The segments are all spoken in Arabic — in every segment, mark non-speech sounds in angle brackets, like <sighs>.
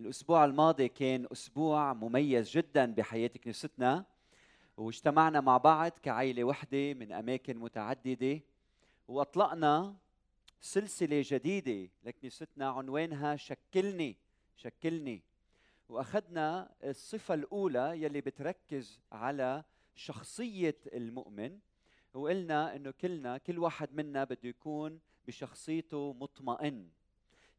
الأسبوع الماضي كان أسبوع مميز جدا بحياة كنيستنا واجتمعنا مع بعض كعائلة وحدة من أماكن متعددة وأطلقنا سلسلة جديدة لكنيستنا عنوانها شكلني شكلني وأخذنا الصفة الأولى يلي بتركز على شخصية المؤمن وقلنا إنه كلنا كل واحد منا بده يكون بشخصيته مطمئن.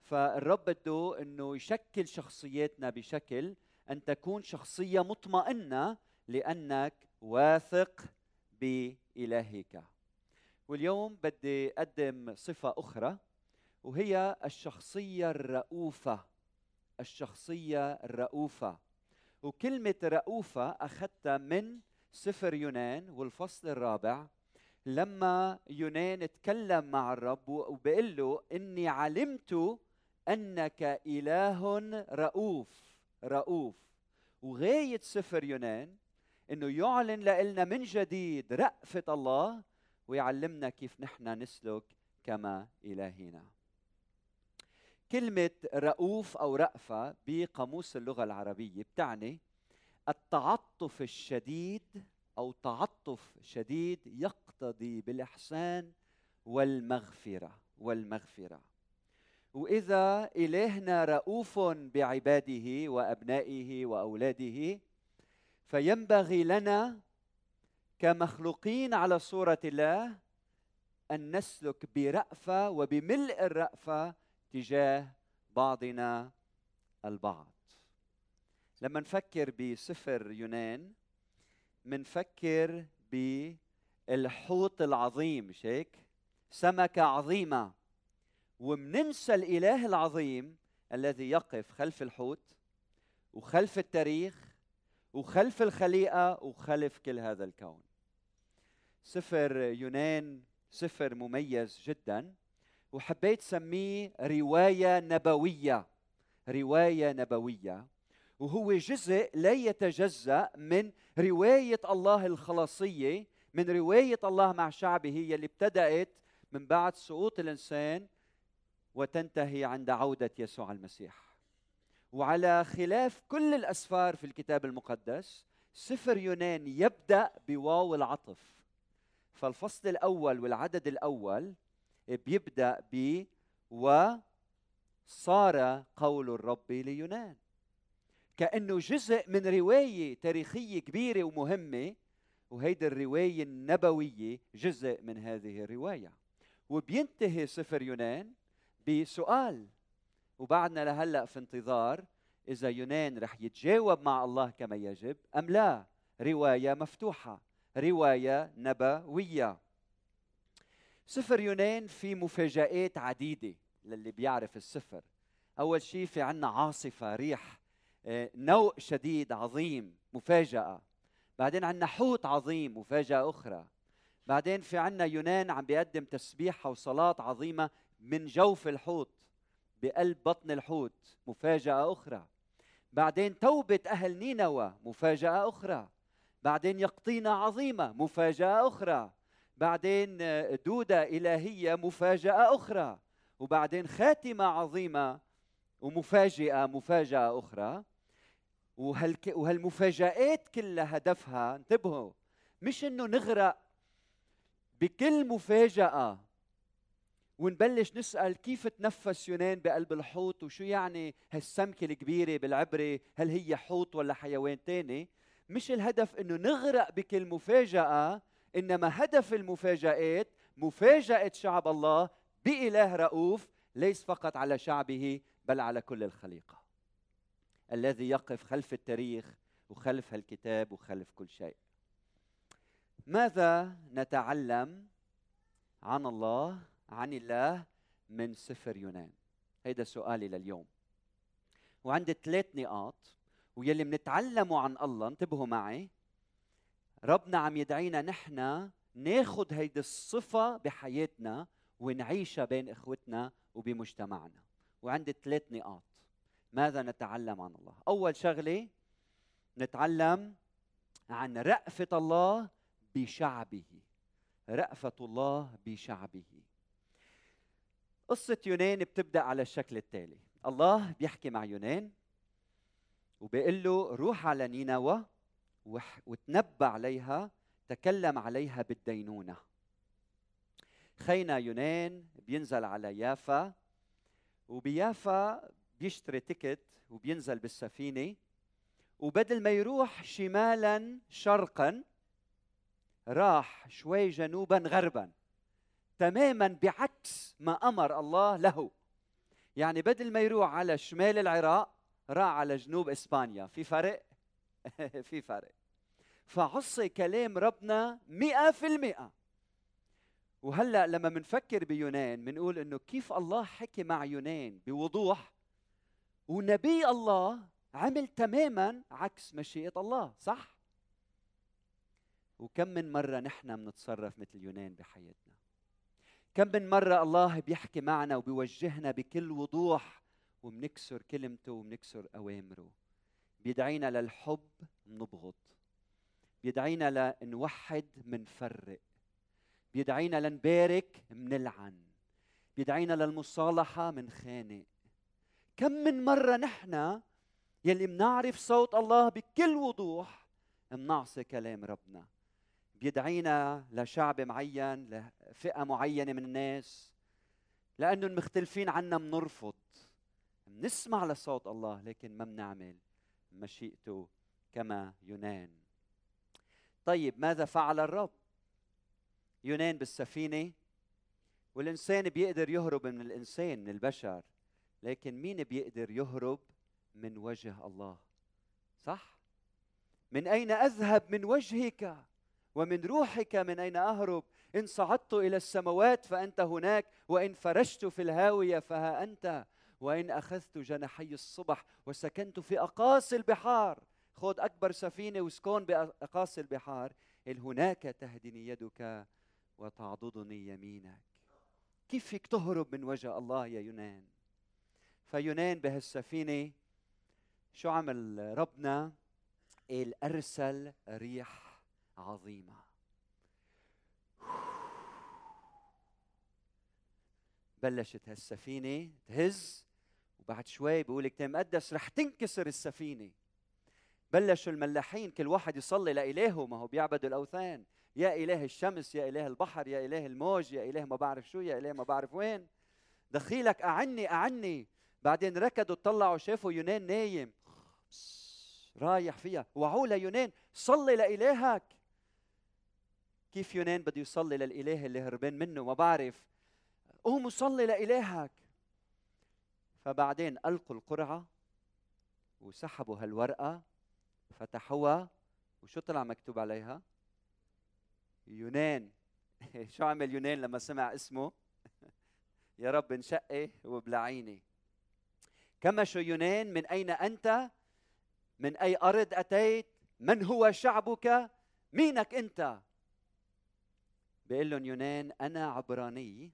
فالرب بده إنه يشكل شخصياتنا بشكل أن تكون شخصية مطمئنة لأنك واثق بإلهك. واليوم بدي أقدم صفة أخرى وهي الشخصية الرؤوفة. الشخصية الرؤوفة. وكلمة رؤوفة أخذتها من سفر يونان والفصل الرابع. لما يونان تكلم مع الرب وبقول له إني علمت أنك إله رؤوف رؤوف. وغاية سفر يونان إنه يعلن لنا من جديد رأفة الله ويعلمنا كيف نحن نسلك كما الهنا كلمة رؤوف أو رأفة بقاموس اللغة العربية بتعني التعطف الشديد أو تعطف شديد يقتضي بالإحسان والمغفرة والمغفرة. وإذا إلهنا رؤوف بعباده وأبنائه وأولاده فينبغي لنا كمخلوقين على صورة الله أن نسلك برأفة وبملء الرأفة تجاه بعضنا البعض. لما نفكر بسفر يونان منفكر بالحوت العظيم مش هيك سمكة عظيمة. ومننسى الإله العظيم الذي يقف خلف الحوت وخلف التاريخ وخلف الخليقة وخلف كل هذا الكون. سفر يونان سفر مميز جدا وحبيت سميه رواية نبوية رواية نبوية. وهو جزء لا يتجزأ من رواية الله الخلاصية من رواية الله مع شعبه يلي ابتدأت من بعد سقوط الإنسان وتنتهي عند عودة يسوع المسيح. وعلى خلاف كل الأسفار في الكتاب المقدس سفر يونان يبدأ بواو العطف. فالفصل الأول والعدد الأول بيبدأ ب وصار قول الرب ليونان. كأنه جزء من رواية تاريخية كبيرة ومهمة وهيدي الرواية النبوية جزء من هذه الرواية. وبينتهي سفر يونان بسؤال. وبعدنا لهلأ في انتظار إذا يونان رح يتجاوب مع الله كما يجب أم لا. رواية مفتوحة. رواية نبوية. سفر يونان في مفاجآت عديدة للي بيعرف السفر. أول شيء في عنا عاصفة ريح آه، نوء شديد عظيم مفاجأة. بعدين عنا حوت عظيم مفاجأة أخرى. بعدين في عنا يونان عم بيقدم تسبيحة وصلاة عظيمة من جوف الحوت بقلب بطن الحوت مفاجأة أخرى. بعدين توبة أهل نينوى مفاجأة أخرى. بعدين يقطينة عظيمة مفاجأة أخرى. بعدين دودة إلهية مفاجأة أخرى. وبعدين خاتمة عظيمة ومفاجئة مفاجأة أخرى. وهالك وهالمفاجآت كلها هدفها انتبهوا مش إنه نغرق بكل مفاجأة ونبلش نسأل كيف تنفس يونان بقلب الحوت وشو يعني هالسمكة الكبيرة بالعبرة؟ هل هي حوت ولا حيوان تاني؟ مش الهدف إنه نغرق بكل مفاجأة إنما هدف المفاجآت مفاجأة شعب الله بإله رؤوف ليس فقط على شعبه بل على كل الخليقة. الذي يقف خلف التاريخ وخلف الكتاب وخلف كل شيء. ماذا نتعلم عن الله عن الله من سفر يونان. هيدا سؤالي لليوم. وعندي ثلاث نقاط ويلي منتعلمه عن الله انتبهوا معي. ربنا عم يدعينا نحن ناخذ هيدي الصفة بحياتنا ونعيشها بين إخوتنا وبمجتمعنا. وعندي ثلاث نقاط. ماذا نتعلم عن الله؟ أول شغلة نتعلم عن رأفة الله بشعبه. رأفة الله بشعبه. قصة يونان بتبدأ على الشكل التالي. الله بيحكي مع يونان وبيقول له روح على نينوى وتنبأ عليها تكلم عليها بالدينونة. خينا يونان بينزل على يافا وبيافا بيشتري تيكت وبينزل بالسفينة وبدل ما يروح شمالا شرقا راح شوي جنوبا غربا. تماما بعكس ما أمر الله له. يعني بدل ما يروح على شمال العراق راح على جنوب إسبانيا. في فرق؟ <laughs> في فرق. فعصي كلام ربنا مئة في المئة. وهلأ لما منفكر بيونان منقول إنه كيف الله حكي مع يونان بوضوح؟ ونبي الله عمل تماما عكس مشيئة الله صح؟ وكم من مرة نحن بنتصرف مثل يونان بحياتنا. كم من مرة الله بيحكي معنا وبيوجهنا بكل وضوح وبنكسر كلمته وبنكسر أوامره. بيدعينا للحب نبغض. بيدعينا لنوحد منفرق. بيدعينا لنبارك منلعن. بيدعينا للمصالحة منخانق. كم من مرة نحن يلي منعرف صوت الله بكل وضوح منعصي كلام ربنا. بيدعينا لشعب معين لفئة معينة من الناس لأنهم مختلفين عنا منرفض. منسمع لصوت الله لكن ما بنعمل مشيئته كما يونان. طيب ماذا فعل الرب؟ يونان بالسفينة والإنسان بيقدر يهرب من الإنسان من البشر لكن مين بيقدر يهرب من وجه الله؟ صح؟ من أين أذهب من وجهك؟ ومن روحك من أين أهرب؟ إن صعدت إلى السماوات فأنت هناك وإن فرشت في الهاوية فها أنت. وإن أخذت جناحي الصبح وسكنت في أقاصي البحار. خذ أكبر سفينة وسكون بأقاصي البحار. إل هناك تهدني يدك وتعضدني يمينك. كيف فيك تهرب من وجه الله يا يونان؟ فيونان بهالسفينة شو عمل ربنا؟ قال أرسل ريح عظيمة. بلشت هالسفينة تهز وبعد شوي بيقول الكتاب المقدس رح تنكسر السفينة. بلشوا الملاحين كل واحد يصلي لإلهه ما هو بيعبدوا الأوثان. يا إله الشمس يا إله البحر يا إله الموج يا إله ما بعرف شو يا إله ما بعرف وين. دخيلك أعني أعني. بعدين ركضوا طلعوا شافوا يونان نايم. رايح فيها. وعوا ليونان صلي لإلهك. كيف يونان بده يصلي للإله اللي هربان منه ما بعرف قوم وصلي لإلهك فبعدين ألقوا القرعة وسحبوا هالورقة فتحوها وشو طلع مكتوب عليها؟ يونان <laughs> شو عمل يونان لما سمع اسمه؟ <laughs> يا رب انشقي وبلعيني كما شو يونان من أين أنت؟ من أي أرض أتيت؟ من هو شعبك؟ مينك أنت؟ بيقول لهم يونان أنا عبراني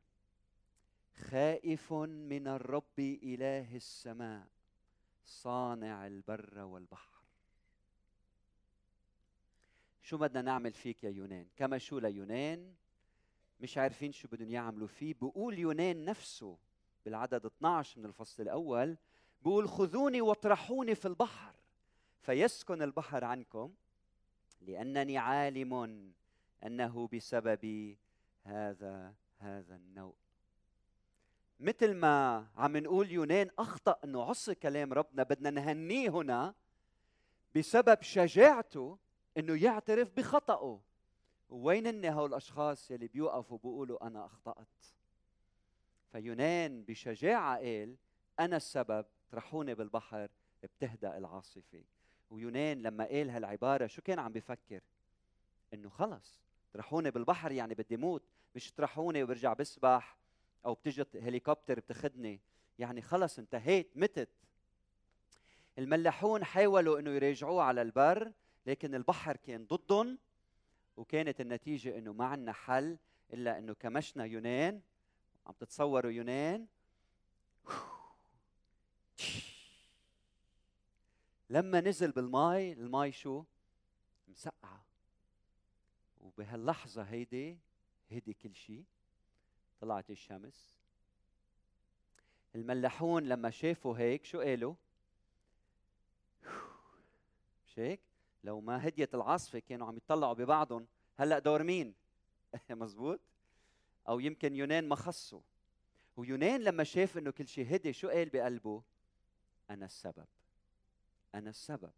خائف من الرب إله السماء صانع البر والبحر. شو بدنا نعمل فيك يا يونان؟ كما شو ليونان مش عارفين شو بدهم يعملوا فيه. بقول يونان نفسه بالعدد 12 من الفصل الأول بقول خذوني واطرحوني في البحر فيسكن البحر عنكم لأنني عالم أنه بسبب هذا هذا النوء مثل ما عم نقول يونان أخطأ إنه عصي كلام ربنا بدنا نهنيه هنا بسبب شجاعته إنه يعترف بخطئه وين هول الأشخاص يلي بيوقفوا بيقولوا أنا أخطأت؟ فيونان بشجاعة قال أنا السبب طرحوني بالبحر بتهدأ العاصفة. ويونان لما قال هالعبارة شو كان عم بفكر؟ إنه خلص. طرحوني بالبحر يعني بدي موت مش طرحوني وبرجع بسبح أو بتجي هليكوبتر بتاخذني يعني خلص انتهيت متت. الملاحون حاولوا إنه يراجعوه على البر لكن البحر كان ضدهم وكانت النتيجة إنه ما عندنا حل إلا إنه كمشنا يونان عم تتصوروا يونان. لما نزل بالماء الماء شو؟ مسقعة. وبهاللحظة هيدي هدي كل شيء طلعت الشمس. الملاحون لما شافوا هيك شو قالوا؟ <sighs> مش هيك؟ لو ما هديت العاصفه كانوا عم يطلعوا ببعضهم. هلأ دور مين؟ <laughs> مزبوط؟ أو يمكن يونان ما خصه ويونان لما شاف إنه كل شيء هدي شو قال بقلبه؟ أنا السبب. أنا السبب.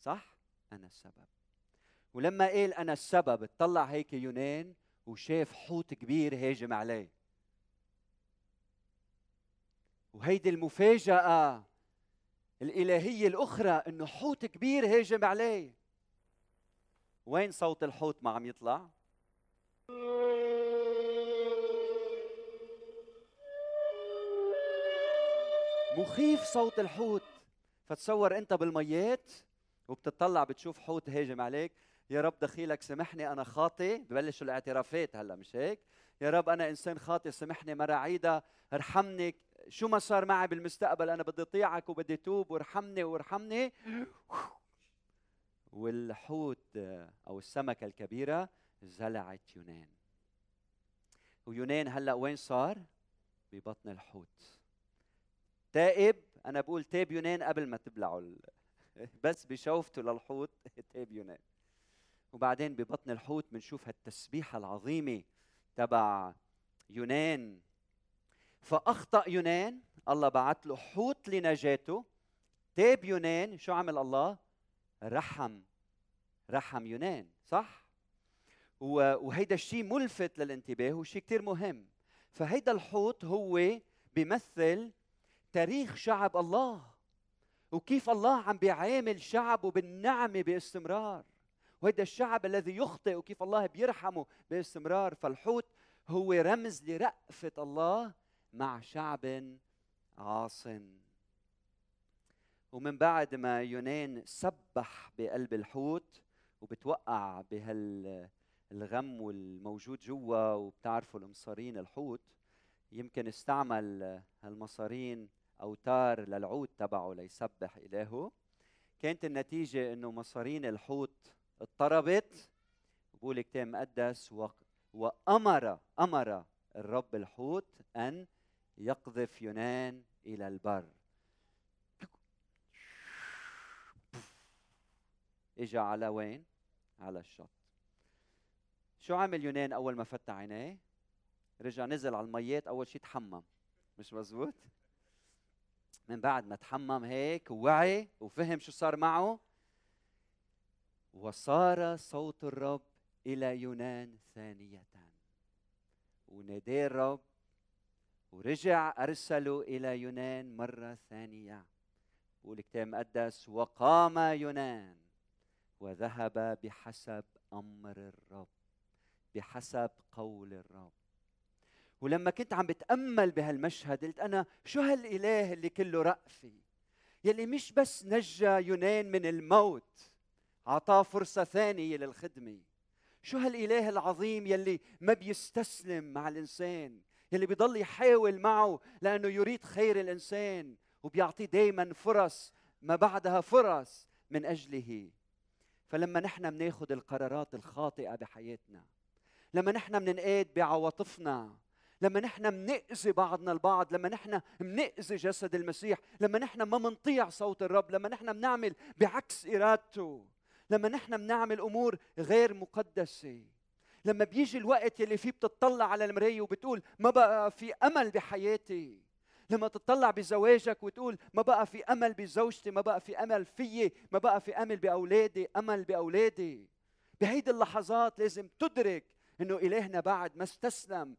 صح؟ أنا السبب. ولما قال أنا السبب اطلع هيك يونان وشاف حوت كبير هاجم عليه. وهيدي المفاجأة الإلهية الأخرى إنه حوت كبير هاجم عليه. وين صوت الحوت ما عم يطلع؟ مخيف صوت الحوت. فتصور أنت بالميات وبتطلع بتشوف حوت هاجم عليك. يا رب دخيلك سامحني أنا خاطي ببلشوا الاعترافات هلا مش هيك؟ يا رب أنا إنسان خاطي سامحني مره عيدة ارحمني. شو ما صار معي بالمستقبل أنا بدي اطيعك وبدي توب. وارحمني وارحمني. والحوت أو السمكة الكبيرة زلعت يونان. ويونان هلا وين صار؟ ببطن الحوت. تائب أنا بقول تاب يونان قبل ما تبلعوا <laughs> بس بشوفته للحوت. <laughs> تاب يونان. وبعدين ببطن الحوت بنشوف هالتسبيحه العظيمه تبع يونان. فأخطأ يونان الله بعت له حوت لنجاته. تاب يونان شو عمل الله؟ رحم رحم يونان صح؟ وهيدا الشيء ملفت للانتباه وشيء كثير مهم. فهيدا الحوت هو بيمثل تاريخ شعب الله وكيف الله عم بيعامل شعبه بالنعمة باستمرار. وهذا الشعب الذي يخطئ وكيف الله بيرحمه باستمرار فالحوت هو رمز لرأفة الله مع شعب عاص ومن بعد ما يونان سبح بقلب الحوت وبتوقع بهالغم والموجود جوا وبتعرفوا المصارين الحوت يمكن استعمل هالمصارين أوتار للعود تبعه ليسبح إلهه. كانت النتيجة إنه مصارين الحوت اضطربت. بقول الكتاب المقدس وأمر أمر الرب الحوت أن يقذف يونان إلى البر. إجا على وين؟ على الشط. شو عمل يونان أول ما فتح عينيه؟ رجع نزل على الميات أول شيء تحمم. مش مزبوط؟ من بعد ما تحمم هيك ووعي وفهم شو صار معه. وصار صوت الرب إلى يونان ثانية. ونادى الرب ورجع أرسله إلى يونان مرة ثانية. بقول الكتاب المقدس وقام يونان وذهب بحسب أمر الرب بحسب قول الرب. ولما كنت عم بتأمل بهالمشهد قلت أنا شو هالإله اللي كله رأفي؟ يلي مش بس نجى يونان من الموت اعطاه فرصة ثانية للخدمة. شو هالإله العظيم يلي ما بيستسلم مع الإنسان يلي بيضل يحاول معه لأنه يريد خير الإنسان وبيعطيه دائما فرص ما بعدها فرص من أجله. فلما نحن بناخذ القرارات الخاطئة بحياتنا لما نحن بننقاد بعواطفنا لما نحن منأذي بعضنا البعض لما نحن منأذي جسد المسيح لما نحن ما منطيع صوت الرب لما نحن بنعمل بعكس إرادته لما نحن بنعمل أمور غير مقدسة لما بيجي الوقت يلي فيه بتطلع على المراية وبتقول ما بقى في أمل بحياتي لما تطلع بزواجك وتقول ما بقى في أمل بزوجتي ما بقى في أمل فيي ما بقى في أمل بأولادي أمل بأولادي. بهيدي اللحظات لازم تدرك إنه إلهنا بعد ما استسلم.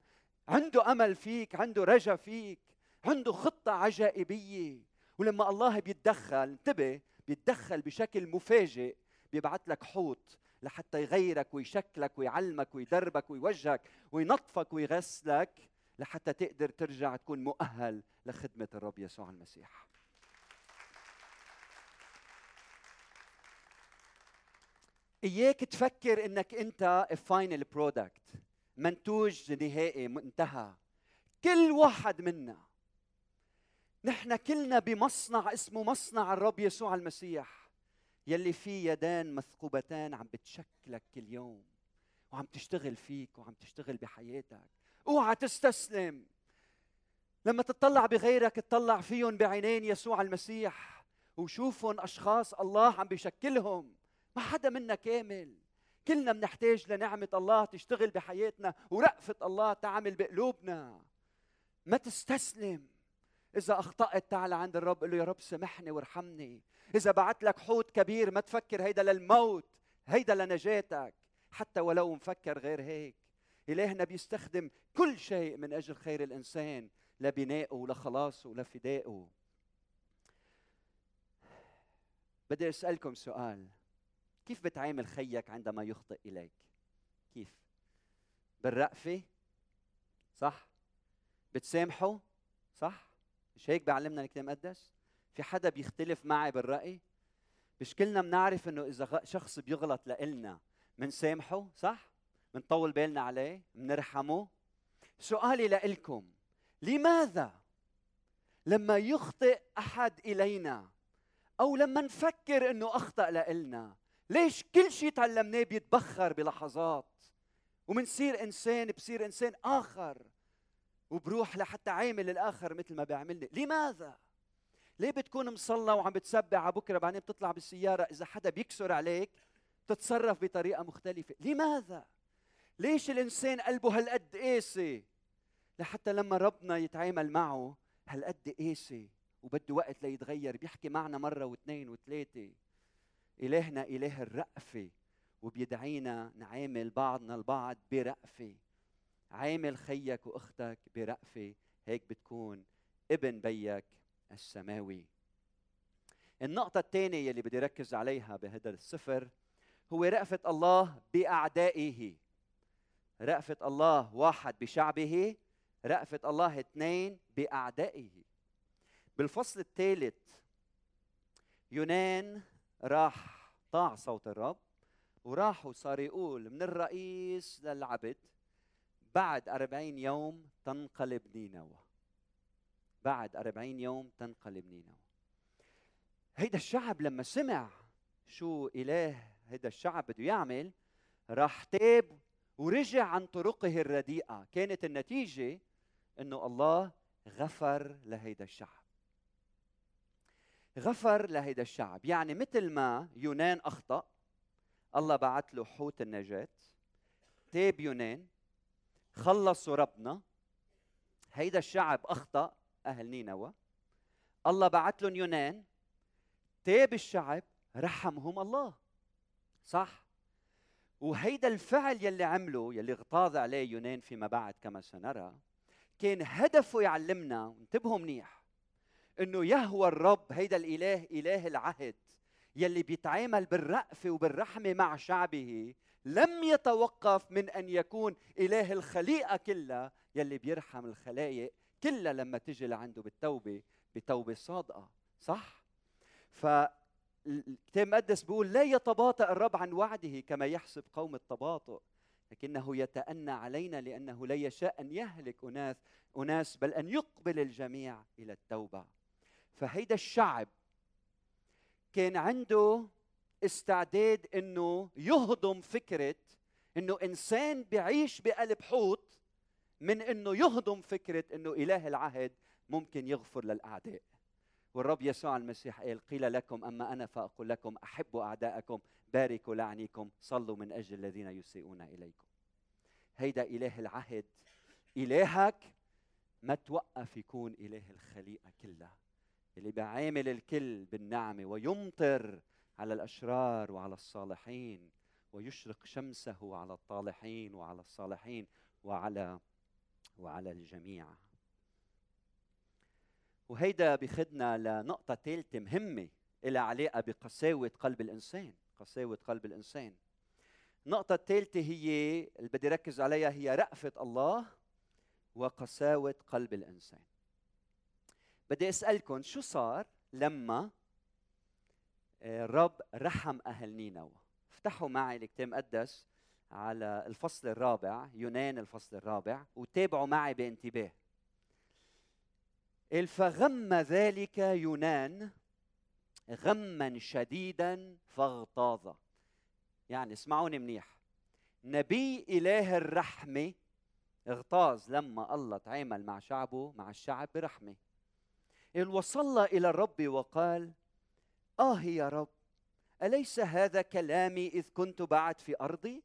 عنده أمل فيك عنده رجا فيك عنده خطة عجائبية. ولما الله بيتدخل انتبه بيتدخل بشكل مفاجئ بيبعث لك حوت لحتى يغيرك ويشكلك ويعلمك ويدربك ويوجهك وينظفك ويغسلك لحتى تقدر ترجع تكون مؤهل لخدمة الرب يسوع المسيح. إياك تفكر إنك أنت final product منتوج نهائي انتهى كل واحد منا. نحن كلنا بمصنع اسمه مصنع الرب يسوع المسيح. يلي فيه يدان مثقوبتان عم بتشكلك كل يوم وعم تشتغل فيك وعم تشتغل بحياتك. اوعى تستسلم. لما تطلع بغيرك تطلع فيهم بعينين يسوع المسيح وشوفهم أشخاص الله عم بيشكلهم. ما حدا منا كامل. كلنا بنحتاج لنعمة الله تشتغل بحياتنا ورأفة الله تعمل بقلوبنا. ما تستسلم. إذا أخطأت تعال عند الرب قل له يا رب سامحني وارحمني. إذا بعت لك حوت كبير ما تفكر هيدا للموت هيدا لنجاتك حتى ولو مفكر غير هيك. إلهنا بيستخدم كل شيء من أجل خير الإنسان لبنائه ولخلاصه ولفدائه بدي أسألكم سؤال. كيف بتعامل خيك عندما يخطئ إليك؟ كيف؟ بالرأفة؟ صح؟ بتسامحه؟ صح؟ مش هيك بيعلمنا الكتاب المقدس؟ في حدا بيختلف معي بالرأي؟ مش كلنا بنعرف إنه إذا شخص بيغلط لإلنا منسامحه صح؟ منطول بالنا عليه منرحمه؟ سؤالي لإلكم لماذا لما يخطئ أحد إلينا أو لما نفكر إنه أخطأ لإلنا ليش كل شيء تعلمناه بيتبخر بلحظات ومنصير إنسان بصير إنسان آخر؟ وبروح لحتى عامل الآخر مثل ما بيعملني لماذا؟ ليه بتكون مصلى وعم بتسبع على بكرة بعدين بتطلع بالسيارة؟ إذا حدا بيكسر عليك تتصرف بطريقة مختلفة. لماذا؟ ليش الإنسان قلبه هالقد قاسي؟ لحتى لما ربنا يتعامل معه هالقد قاسي وبده وقت ليتغير. بيحكي معنا مرة واثنين وثلاثة. إلهنا إله الرأفة وبيدعينا نعامل بعضنا البعض برأفة. عامل خيك وأختك برأفة. هيك بتكون ابن بيك السماوي. النقطة الثانية يلي بدي ركز عليها بهذا السفر هو رأفة الله بأعدائه. رأفة الله واحد بشعبه رأفة الله اثنين بأعدائه. بالفصل الثالث يونان راح طاع صوت الرب وراح وصار يقول من الرئيس للعبد. بعد أربعين يوم تنقلب نينوى. بعد أربعين يوم تنقلب نينوى. هيدا الشعب لما سمع شو إله هيدا الشعب بده يعمل راح تاب ورجع عن طرقه الرديئة. كانت النتيجة أنه الله غفر لهيدا الشعب. غفر لهيدا الشعب. يعني مثل ما يونان أخطأ الله بعت له حوت النجاة. تاب يونان خلصوا ربنا. هيدا الشعب أخطأ أهل نينوى. الله بعت لهم يونان. تاب الشعب رحمهم الله. صح؟ وهيدا الفعل يلي عمله يلي اغتاظ عليه يونان فيما بعد كما سنرى كان هدفه يعلمنا انتبهوا منيح إنه يهوى الرب هيدا الإله إله العهد يلي بيتعامل بالرأفة وبالرحمة مع شعبه لم يتوقف من أن يكون إله الخليقة كلها يلي بيرحم الخلائق كلها لما تجي لعنده بالتوبة بتوبة صادقة صح؟ ف الكتاب المقدس بيقول لا يتباطأ الرب عن وعده كما يحسب قوم التباطؤ لكنه يتأنى علينا لأنه لا يشاء أن يهلك أناس أناس بل أن يقبل الجميع إلى التوبة. فهيدا الشعب كان عنده استعداد إنه يهضم فكرة إنه إنسان بيعيش بقلب حوت من إنه يهضم فكرة إنه إله العهد ممكن يغفر للأعداء. والرب يسوع المسيح قال قيل لكم أما أنا فأقول لكم أحبوا أعداءكم باركوا لعنيكم صلوا من أجل الذين يسيئون إليكم. هيدا إله العهد. إلهك ما توقف يكون إله الخليقة كلها. اللي بيعامل الكل بالنعمة ويمطر على الأشرار وعلى الصالحين ويشرق شمسه على الطالحين وعلى الصالحين وعلى وعلى الجميع. وهيدا بخدنا لنقطة ثالثة مهمة لها علاقة بقساوة قلب الإنسان قساوة قلب الإنسان. النقطة الثالثة هي اللي بدي ركز عليها هي رأفة الله وقساوة قلب الإنسان. بدي أسألكم شو صار لما الرب رحم أهل نينوى. افتحوا معي الكتاب المقدس على الفصل الرابع يونان الفصل الرابع وتابعوا معي بانتباه. فغم ذلك يونان غما شديدا فاغتاظ. يعني اسمعوني منيح. نبي إله الرحمه اغتاظ لما الله تعامل مع شعبه مع الشعب برحمه. وصلى إلى الرب وقال آه يا رب أليس هذا كلامي إذ كنت بعد في أرضي؟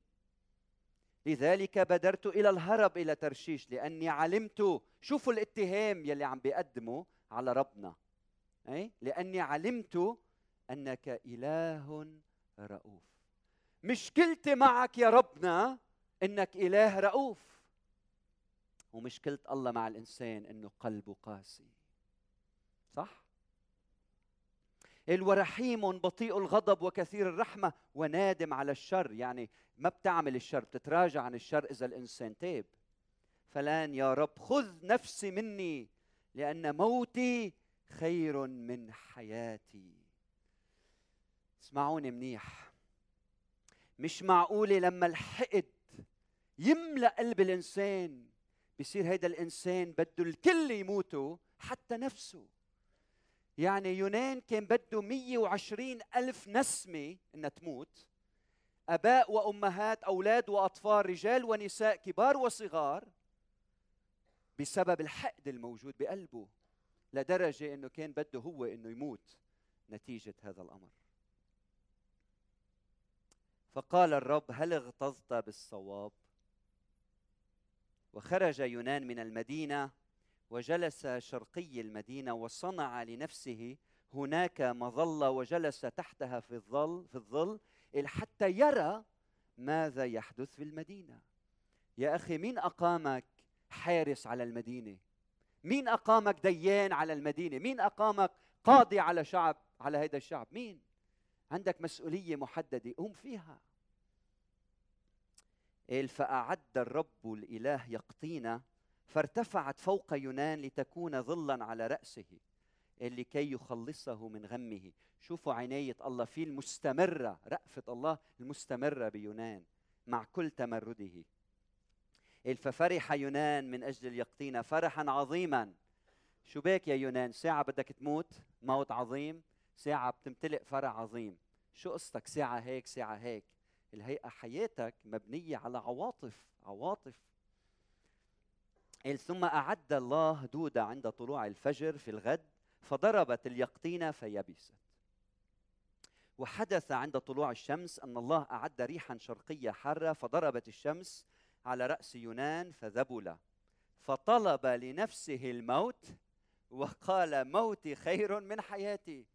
لذلك بدرت إلى الهرب إلى ترشيش لأني علمت شوفوا الاتهام يلي عم بيقدمه على ربنا اي لأني علمت أنك إله رؤوف. مشكلتي معك يا ربنا إنك إله رؤوف ومشكله الله مع الإنسان إنه قلبه قاسي صح؟ ورحيم بطيء الغضب وكثير الرحمة ونادم على الشر. يعني ما بتعمل الشر بتتراجع عن الشر إذا الإنسان تاب. فلان يا رب خذ نفسي مني لأن موتي خير من حياتي. اسمعوني منيح. مش معقولة لما الحقد يملأ قلب الإنسان بصير هيدا الإنسان بده الكل يموتوا حتى نفسه. يعني يونان كان بده 120 ألف نسمة إنها تموت. أباء وأمهات أولاد وأطفال رجال ونساء كبار وصغار بسبب الحقد الموجود بقلبه لدرجة إنه كان بده هو إنه يموت نتيجة هذا الأمر. فقال الرب هل اغتظت بالصواب؟ وخرج يونان من المدينة وجلس شرقي المدينة وصنع لنفسه هناك مظلة وجلس تحتها في الظل في الظل حتى يرى ماذا يحدث في المدينة. يا أخي مين أقامك حارس على المدينة؟ مين أقامك ديان على المدينة؟ مين أقامك قاضي على شعب على هذا الشعب؟ مين؟ عندك مسؤولية محددة قوم فيها. فأعد الرب الإله يقطينا فارتفعت فوق يونان لتكون ظلا على رأسه لكي يخلصه من غمه. شوفوا عناية الله في المستمرة رأفة الله المستمرة بيونان مع كل تمرده. ففرح يونان من أجل اليقطين فرحا عظيما. شو بك يا يونان؟ ساعة بدك تموت؟ موت عظيم. ساعة بتمتلئ فرح عظيم. شو قصتك؟ ساعة هيك ساعة هيك. الهيئة حياتك مبنية على عواطف عواطف ثم أعد الله دودة عند طلوع الفجر في الغد فضربت اليقطينة فيبست. وحدث عند طلوع الشمس أن الله أعد ريحا شرقية حارة فضربت الشمس على رأس يونان فذبل. فطلب لنفسه الموت وقال موتي خير من حياتي.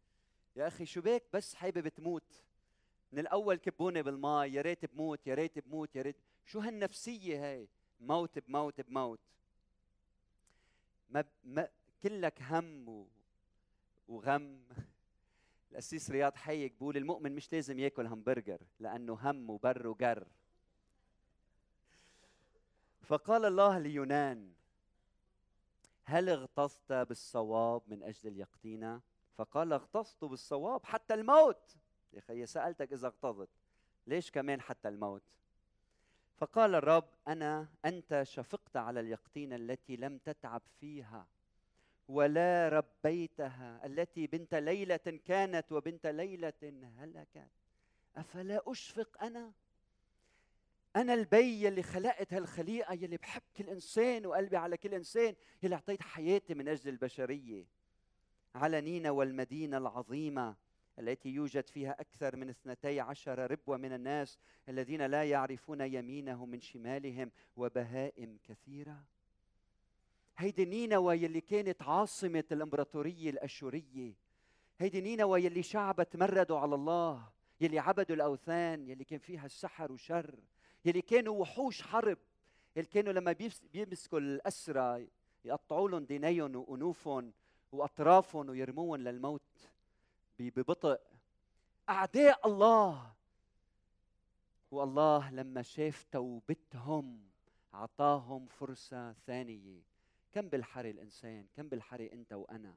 يا أخي شو بك بس حابب تموت من الأول كبوني بالمي يا ريت بموت يا ريت بموت يا ريت. شو هالنفسية هاي؟ موت بموت بموت. ما, ما كلك هم. وغم. القسيس رياض حيك بقول المؤمن مش لازم ياكل همبرجر لأنه هم وبر وجر. فقال الله ليونان هل اغتصت بالصواب من أجل اليقطينه فقال اغتصت بالصواب حتى الموت. يا أخي سألتك إذا اغتظت ليش كمان حتى الموت؟ فقال الرب أنا أنت شفقت على اليقطين التي لم تتعب فيها ولا ربيتها التي بنت ليلة كانت وبنت ليلة هلكت. أفلا أشفق أنا؟ أنا البي اللي خلقت هالخليقة يلي بحب كل إنسان وقلبي على كل إنسان يلي أعطيت حياتي من أجل البشرية. على نينا والمدينة العظيمة التي يوجد فيها أكثر من اثنتي عشر ربوة من الناس الذين لا يعرفون يمينهم من شمالهم وبهائم كثيرة. هيدي نينوى يلي كانت عاصمة الإمبراطورية الأشورية. هيدي نينوى يلي شعب تمردوا على الله يلي عبدوا الأوثان يلي كان فيها السحر وشر يلي كانوا وحوش حرب يلي كانوا لما بيمسكوا الأسرى يقطعوا لهم دينيهم وأنوفهم وأطرافهم ويرموهم للموت. ببطء أعداء الله. والله لما شاف توبتهم اعطاهم فرصة ثانية. كم بالحري الإنسان كم بالحري أنت وأنا.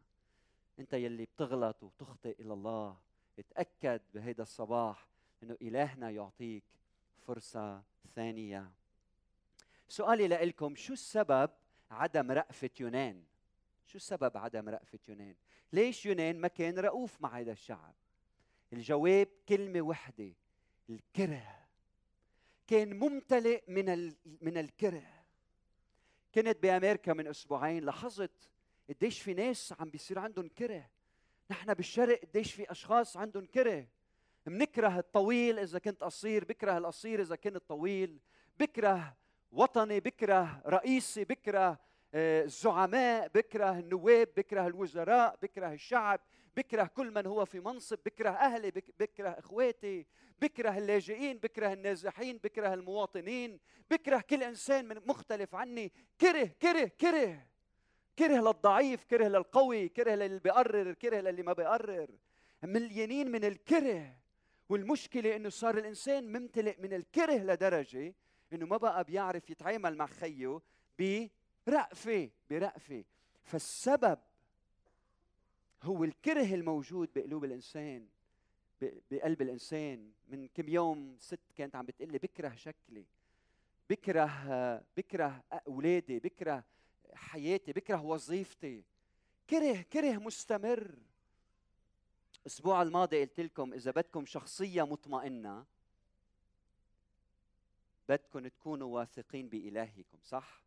أنت يلي بتغلط وتخطئ إلى الله. اتأكد بهيدا الصباح إنه إلهنا يعطيك فرصة ثانية. سؤالي لكم شو السبب عدم رأفة يونان؟ شو السبب عدم رأفة يونان؟ ليش يونان ما كان رؤوف مع هذا الشعب؟ الجواب كلمة وحدة الكره. كان ممتلئ من من الكره. كنت بأمريكا من أسبوعين لاحظت قديش في ناس عم بيصير عندهم كره. نحن بالشرق قديش في أشخاص عندهم كره. بنكره الطويل إذا كنت قصير بكره القصير إذا كنت طويل. بكره وطني بكره رئيسي بكره الزعماء بكره النواب بكره الوزراء بكره الشعب بكره كل من هو في منصب بكره أهلي بكره إخواتي بكره اللاجئين بكره النازحين بكره المواطنين بكره كل إنسان من مختلف عني. كره كره كره. كره للضعيف كره للقوي كره للي بيقرر كره للي ما بيقرر. مليانين من الكره. والمشكلة إنه صار الإنسان ممتلئ من الكره لدرجة إنه ما بقى بيعرف يتعامل مع خيه برأفة برأفة. فالسبب هو الكره الموجود بقلوب الإنسان بقلب الإنسان. من كم يوم ست كانت عم بتقول لي بكره شكلي بكره بكره أولادي بكره حياتي بكره وظيفتي. كره كره مستمر. الأسبوع الماضي قلت لكم إذا بدكم شخصية مطمئنة بدكم تكونوا واثقين بالهكم صح؟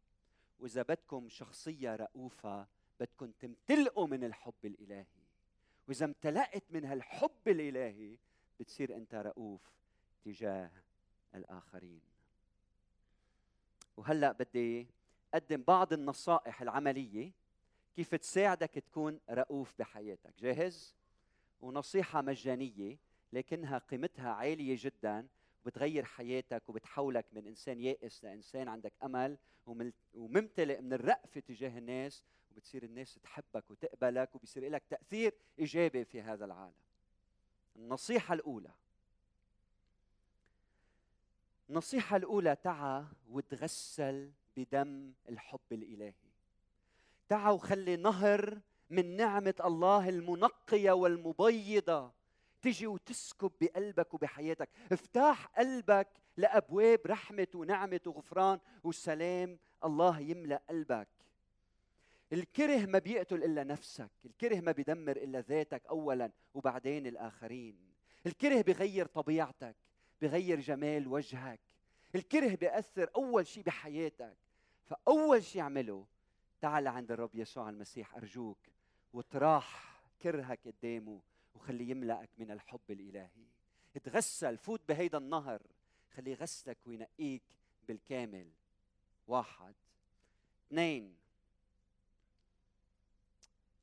وإذا بدكم شخصية رؤوفة بدكم تمتلئوا من الحب الإلهي. وإذا امتلأت من هالحب الإلهي بتصير أنت رؤوف تجاه الآخرين. وهلأ بدي أقدم بعض النصائح العملية كيف تساعدك تكون رؤوف بحياتك. جاهز؟ ونصيحة مجانية لكنها قيمتها عالية جدا. وبتغير حياتك وبتحولك من إنسان يائس لإنسان عندك أمل وممتلئ من الرأفه تجاه الناس وبتصير الناس تحبك وتقبلك وبصير لك تأثير إيجابي في هذا العالم. النصيحة الأولى. النصيحة الأولى تعا وتغسل بدم الحب الإلهي. تعا وخلي نهر من نعمة الله المنقية والمبيضة تجي وتسكب بقلبك وبحياتك. افتح قلبك لأبواب رحمة ونعمة وغفران وسلام. الله يملأ قلبك. الكره ما بيقتل إلا نفسك. الكره ما بيدمر إلا ذاتك اولا وبعدين الآخرين. الكره بغير طبيعتك بغير جمال وجهك. الكره بيأثر أول شيء بحياتك. فأول شيء اعمله تعال عند الرب يسوع المسيح أرجوك وطراح كرهك قدامه. وخليه يملأك من الحب الإلهي. تغسل فوت بهيدا النهر. خليه يغسلك وينقيك بالكامل. واحد. اثنين.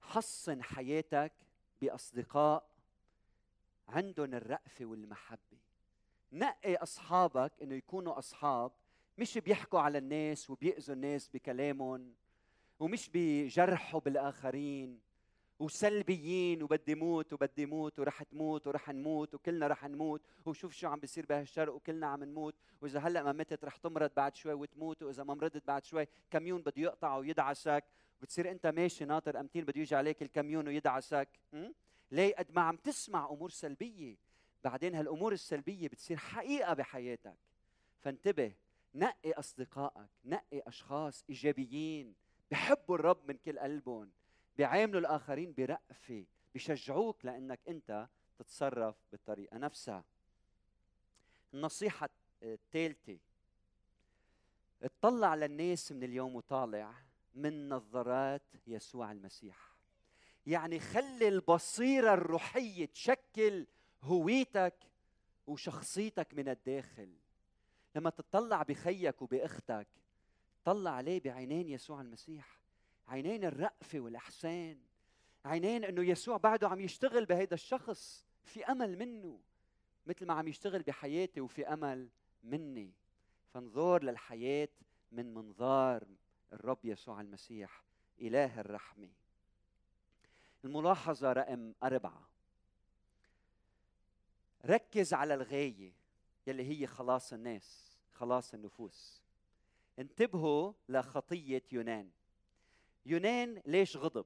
حصن حياتك بأصدقاء عندهم الرأفة والمحبة. نقي أصحابك إنه يكونوا أصحاب مش بيحكوا على الناس وبيأذوا الناس بكلامهم ومش بيجرحوا بالآخرين. وسلبيين وبدي موت وبدي موت ورح تموت ورح نموت وكلنا رح نموت وشوف شو عم بيصير بهالشرق وكلنا عم نموت وإذا هلأ ما متت رح تمرض بعد شوي وتموت وإذا ما مرضت بعد شوي كميون بده يقطع ويدعسك؟ بتصير أنت ماشي ناطر أمتين بده يجي عليك الكميون ويدعسك ليه؟ قد ما عم تسمع أمور سلبية. بعدين هالأمور السلبية بتصير حقيقة بحياتك. فانتبه نقي أصدقائك نقي أشخاص إيجابيين. بحبوا الرب من كل قلبهم. بيعاملوا الآخرين برأفه بشجعوك لأنك أنت تتصرف بالطريقة نفسها. النصيحة الثالثة اطلع للناس من اليوم وطالع من نظرات يسوع المسيح. يعني خلي البصيرة الروحية تشكل هويتك وشخصيتك من الداخل. لما تطلع بخيك وبأختك طلع عليه بعينين يسوع المسيح. عينين الرأفة والإحسان. عينين أنه يسوع بعده عم يشتغل بهيدا الشخص في أمل منه مثل ما عم يشتغل بحياتي وفي أمل مني. فانظر للحياة من منظار الرب يسوع المسيح إله الرحمة. الملاحظة رقم أربعة. ركز على الغاية يلي هي خلاص الناس خلاص النفوس. انتبهوا لخطية يونان. يونان ليش غضب؟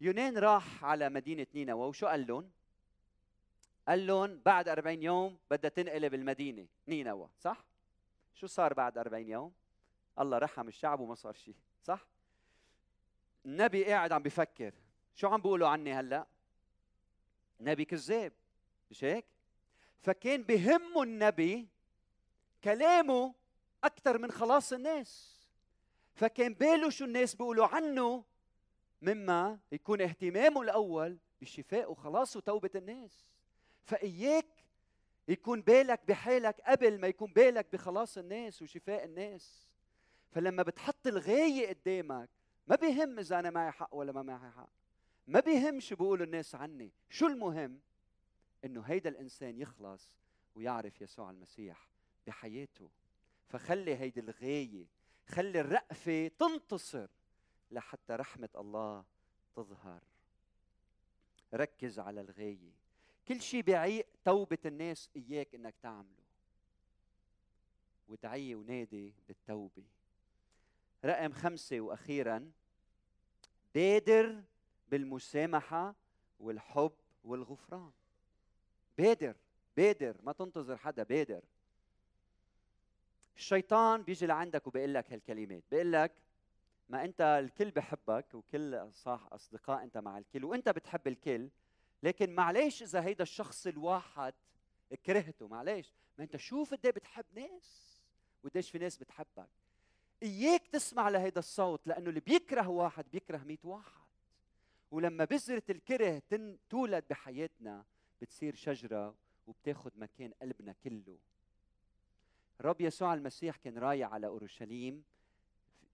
يونان راح على مدينة نينوى وشو قال لهم؟ قال لهم بعد 40 يوم بدها تنقلب المدينة نينوى صح؟ شو صار بعد 40 يوم؟ الله رحم الشعب وما صار شيء صح؟ النبي قاعد عم بفكر شو عم بيقولوا عني هلأ؟ نبي كذاب مش هيك؟ فكان بهمه النبي كلامه أكثر من خلاص الناس. فكان باله شو الناس بيقولوا عنه مما يكون اهتمامه الأول بالشفاء وخلاص وتوبة الناس. فإياك يكون بالك بحالك قبل ما يكون بالك بخلاص الناس وشفاء الناس. فلما بتحط الغاية قدامك ما بيهم إذا أنا معي حق ولا ما معي حق. ما بيهم شو بيقولوا الناس عني. شو المهم؟ إنه هيدا الإنسان يخلص ويعرف يسوع المسيح بحياته. فخلي هيدي الغاية خلي الرأفة تنتصر لحتى رحمة الله تظهر. ركز على الغاية. كل شيء بعيق توبة الناس إياك إنك تعمله. ودعي ونادي بالتوبة. رقم خمسة وأخيرا بادر بالمسامحة والحب والغفران. بادر بادر ما تنتظر حدا بادر. الشيطان بيجي لعندك وبيقول لك هالكلمات بيقول لك ما أنت الكل بحبك وكل صح أصدقاء أنت مع الكل وأنت بتحب الكل لكن معلش إذا هيدا الشخص الواحد كرهته معلش ما أنت شوف قد بتحب ناس وقديش في ناس بتحبك؟ إياك تسمع لهيدا الصوت لأنه اللي بيكره واحد بيكره مئة واحد. ولما بذرة الكره تولد بحياتنا بتصير شجرة وبتاخذ مكان قلبنا كله. الرب يسوع المسيح كان رايح على أورشليم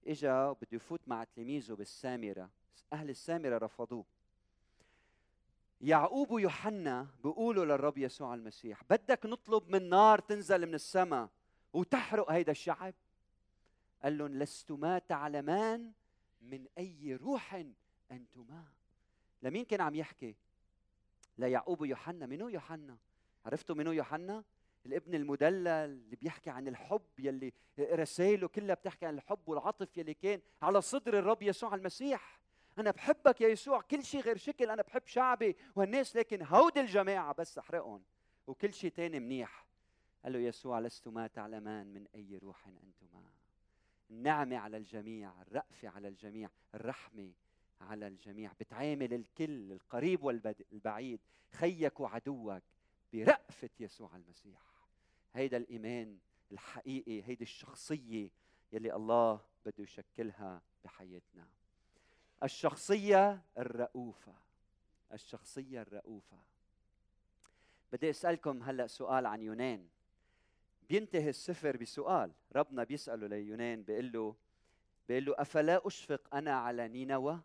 إجا بده يفوت مع تلاميذه بالسامرة. أهل السامرة رفضوه. يعقوب ويوحنا بيقولوا للرب يسوع المسيح بدك نطلب من نار تنزل من السماء وتحرق هيدا الشعب. قال لهم لستما تعلمان من أي روح أنتما. لمين كان عم يحكي؟ ليعقوب ويوحنا. منو يوحنا؟ عرفتوا منو يوحنا؟ الابن المدلل اللي بيحكي عن الحب يلي رسائله كلها بتحكي عن الحب والعطف يلي كان على صدر الرب يسوع المسيح. أنا بحبك يا يسوع كل شيء غير شكل أنا بحب شعبي والناس لكن هود الجماعة بس أحرقهم. وكل شيء تاني منيح. قال له يسوع لستما تعلمان من أي روح أنتما. النعمة على الجميع الرأفة على الجميع الرحمة على الجميع. بتعامل الكل القريب والبعيد خيك وعدوك. برأفة يسوع المسيح. هيدا الإيمان الحقيقي هيدي الشخصية يلي الله بده يشكلها بحياتنا. الشخصية الرؤوفة. الشخصية الرؤوفة. بدي أسألكم هلأ سؤال عن يونان. بينتهي السفر بسؤال. ربنا بيسأله ليونان بيقول له بيقول له أفلا أشفق أنا على نينوى؟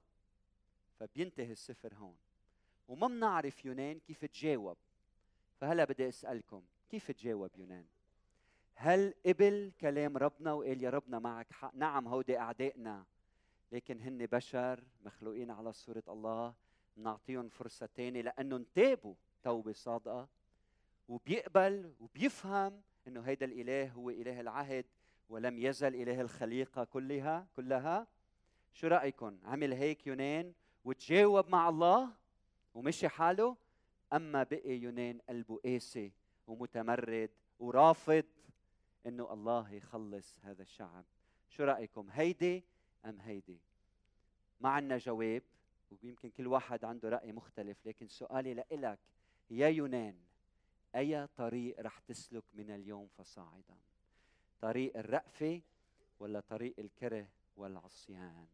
فبينتهي السفر هون. وما بنعرف يونان كيف تجاوب. فهلا بدي أسألكم كيف تجاوب يونان؟ هل قبل كلام ربنا وقال يا ربنا معك حق؟ نعم هودي أعدائنا لكن هن بشر مخلوقين على صورة الله نعطيهم فرصة تانية لأنه تابوا توبة صادقة وبيقبل وبيفهم إنه هيدا الإله هو إله العهد ولم يزل إله الخليقة كلها كلها. شو رايكم عمل هيك يونان وتجاوب مع الله ومشي حاله؟ أما بقي يونان قلبه قاسي ومتمرد ورافض إنه الله يخلص هذا الشعب. شو رأيكم هيدي أم هيدي؟ ما عندنا جواب ويمكن كل واحد عنده رأي مختلف لكن سؤالي لإلك يا يونان أي طريق رح تسلك من اليوم فصاعدا؟ طريق الرأفة ولا طريق الكره والعصيان؟